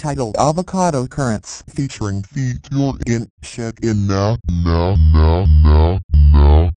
titled Avocado Currents featuring Feed Your In Check In now, now, now, now, now,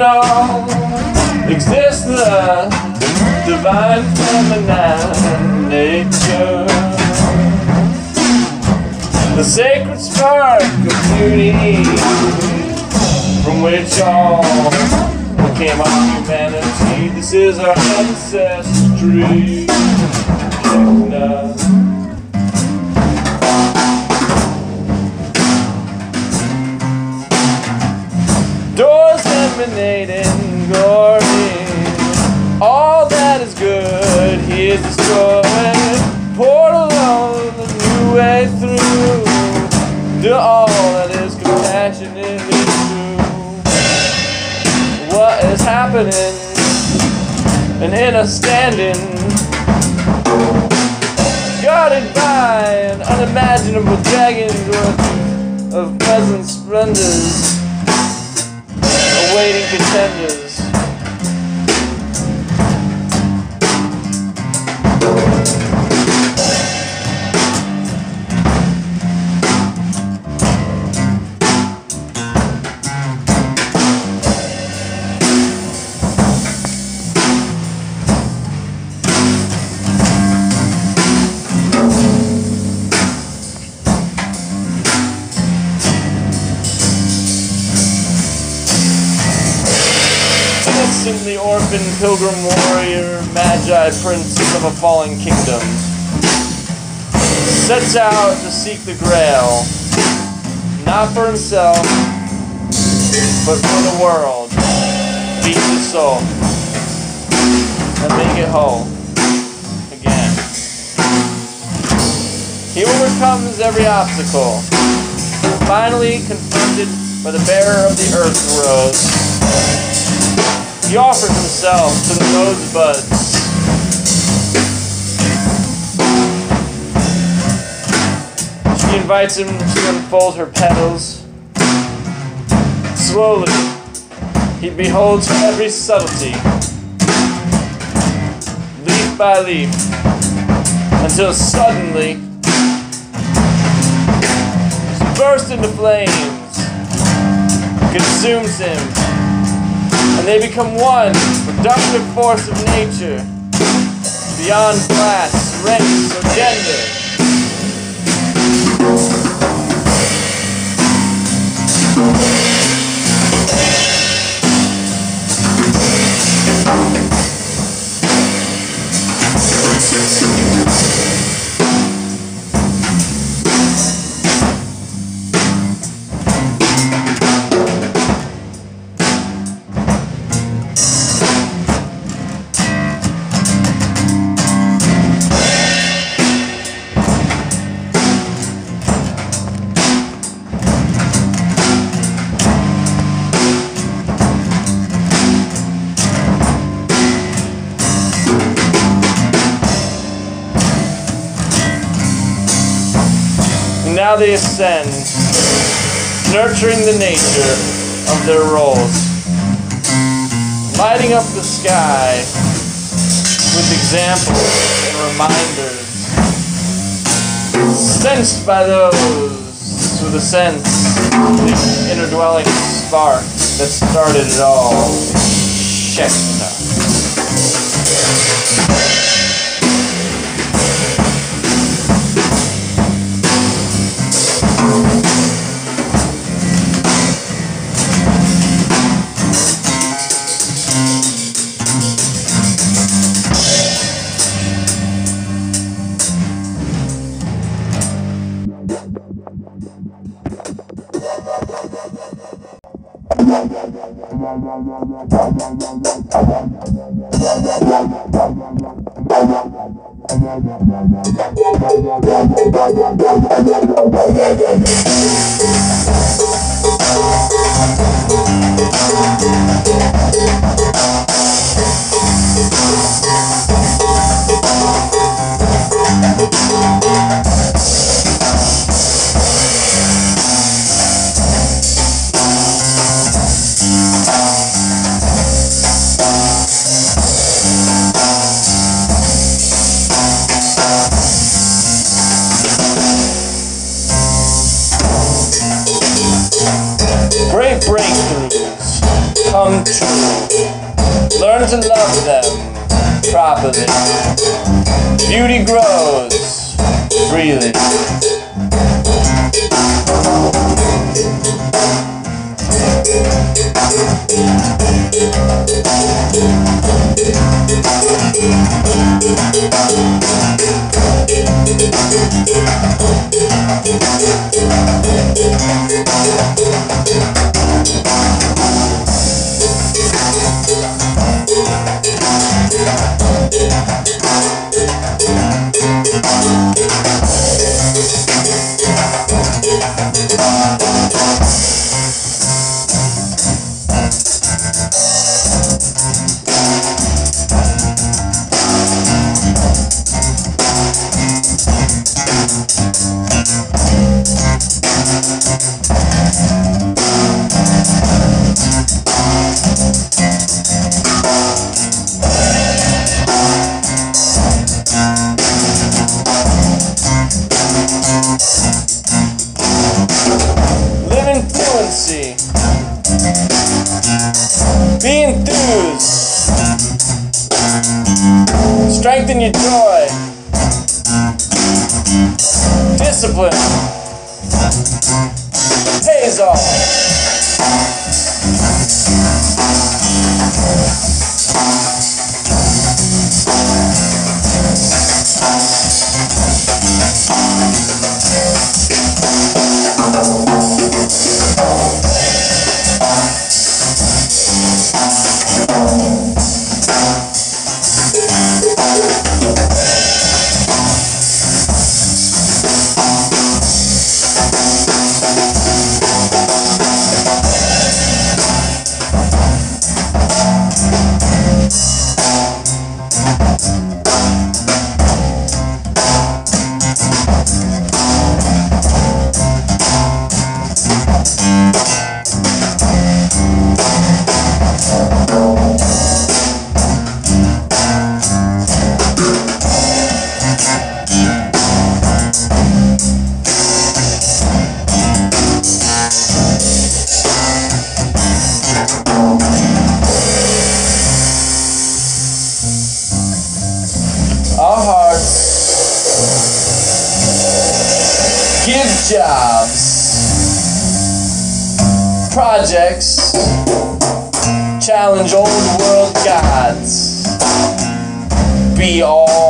within all exists the divine feminine nature. The sacred spark of beauty from which all came our humanity. This is our ancestry. Now, unimaginable dragon's worth of present splendors Innocently orphan pilgrim warrior, magi prince of a fallen kingdom, sets out to seek the grail, not for himself, but for the world. Beat his soul and make it whole again. He overcomes every obstacle, finally confronted by the bearer of the earth rose. He offers himself to the rosebuds. She invites him to unfold her petals. Slowly, he beholds every subtlety, leaf by leaf, until suddenly she bursts into flames, consumes him, and they become one productive force of nature beyond class, race, or gender. And they ascend, nurturing the nature of their roles, lighting up the sky with examples and reminders, sensed by those with a sense the inner dwelling spark that started it all. Check Wow, wow, wow. Love them properly. Beauty grows freely. Live Strengthen your joy. Discipline. Pays off. Give jobs, projects, challenge old world gods, be all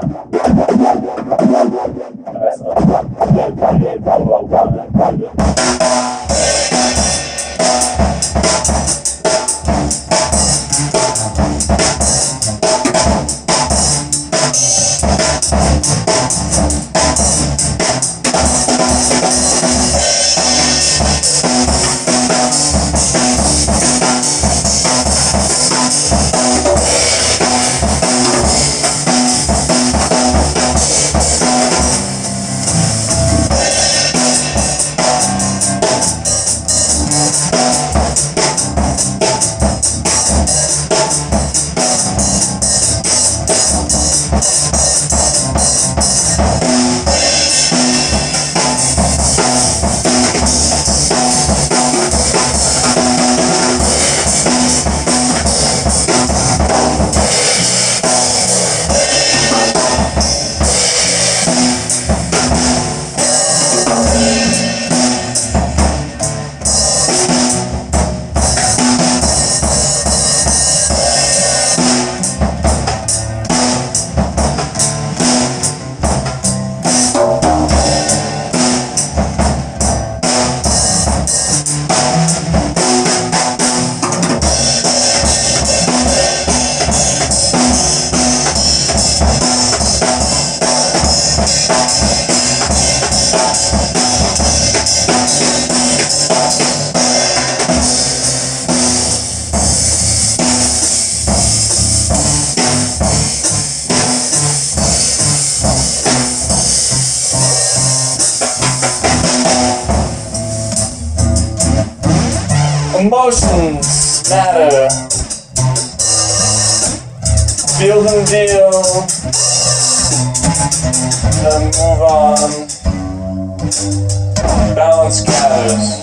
Emotions matter. Feel them deal. Then move on. Balance gathers.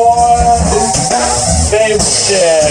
More share.